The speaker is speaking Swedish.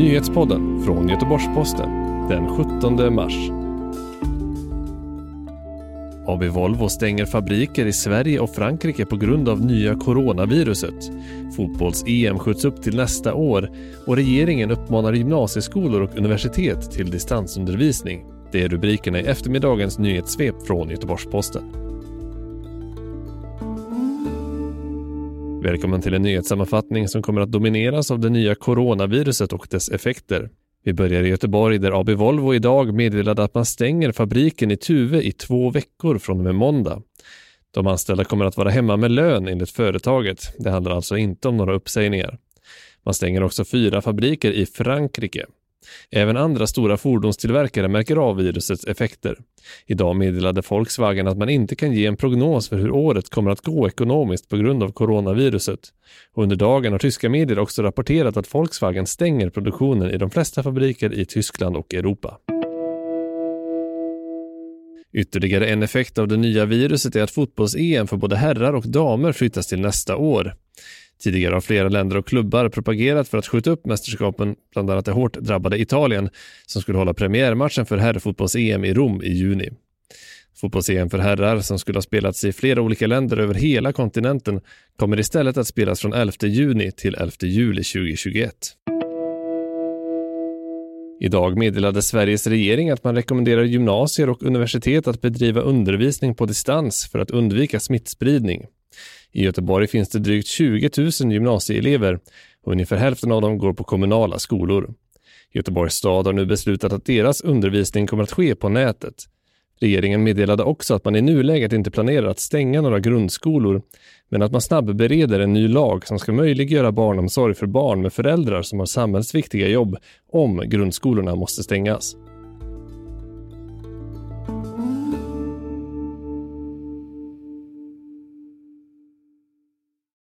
Nyhetspodden från Göteborgs-Posten den 17 mars. AB Volvo stänger fabriker i Sverige och Frankrike på grund av nya coronaviruset. Fotbolls-EM skjuts upp till nästa år och regeringen uppmanar gymnasieskolor och universitet till distansundervisning. Det är rubrikerna i eftermiddagens nyhetssvep från Göteborgs-Posten. Välkommen till en nyhetssammanfattning som kommer att domineras av det nya coronaviruset och dess effekter. Vi börjar i Göteborg där AB Volvo idag meddelade att man stänger fabriken i Tuve i två veckor från och med måndag. De anställda kommer att vara hemma med lön enligt företaget. Det handlar alltså inte om några uppsägningar. Man stänger också fyra fabriker i Frankrike. Även andra stora fordonstillverkare märker av virusets effekter. Idag meddelade Volkswagen att man inte kan ge en prognos för hur året kommer att gå ekonomiskt på grund av coronaviruset. Och under dagen har tyska medier också rapporterat att Volkswagen stänger produktionen i de flesta fabriker i Tyskland och Europa. Ytterligare en effekt av det nya viruset är att fotbolls-EM för både herrar och damer flyttas till nästa år. Tidigare har flera länder och klubbar propagerat för att skjuta upp mästerskapen, bland annat det hårt drabbade Italien, som skulle hålla premiärmatchen för herrfotbolls-EM i Rom i juni. Fotbolls-EM för herrar, som skulle ha spelats i flera olika länder över hela kontinenten, kommer istället att spelas från 11 juni till 11 juli 2021. Idag meddelade Sveriges regering att man rekommenderar gymnasier och universitet att bedriva undervisning på distans för att undvika smittspridning. I Göteborg finns det drygt 20 000 gymnasieelever och ungefär hälften av dem går på kommunala skolor. Göteborgs stad har nu beslutat att deras undervisning kommer att ske på nätet. Regeringen meddelade också att man i nuläget inte planerar att stänga några grundskolor, men att man snabbbereder en ny lag som ska möjliggöra barnomsorg för barn med föräldrar som har samhällsviktiga jobb om grundskolorna måste stängas.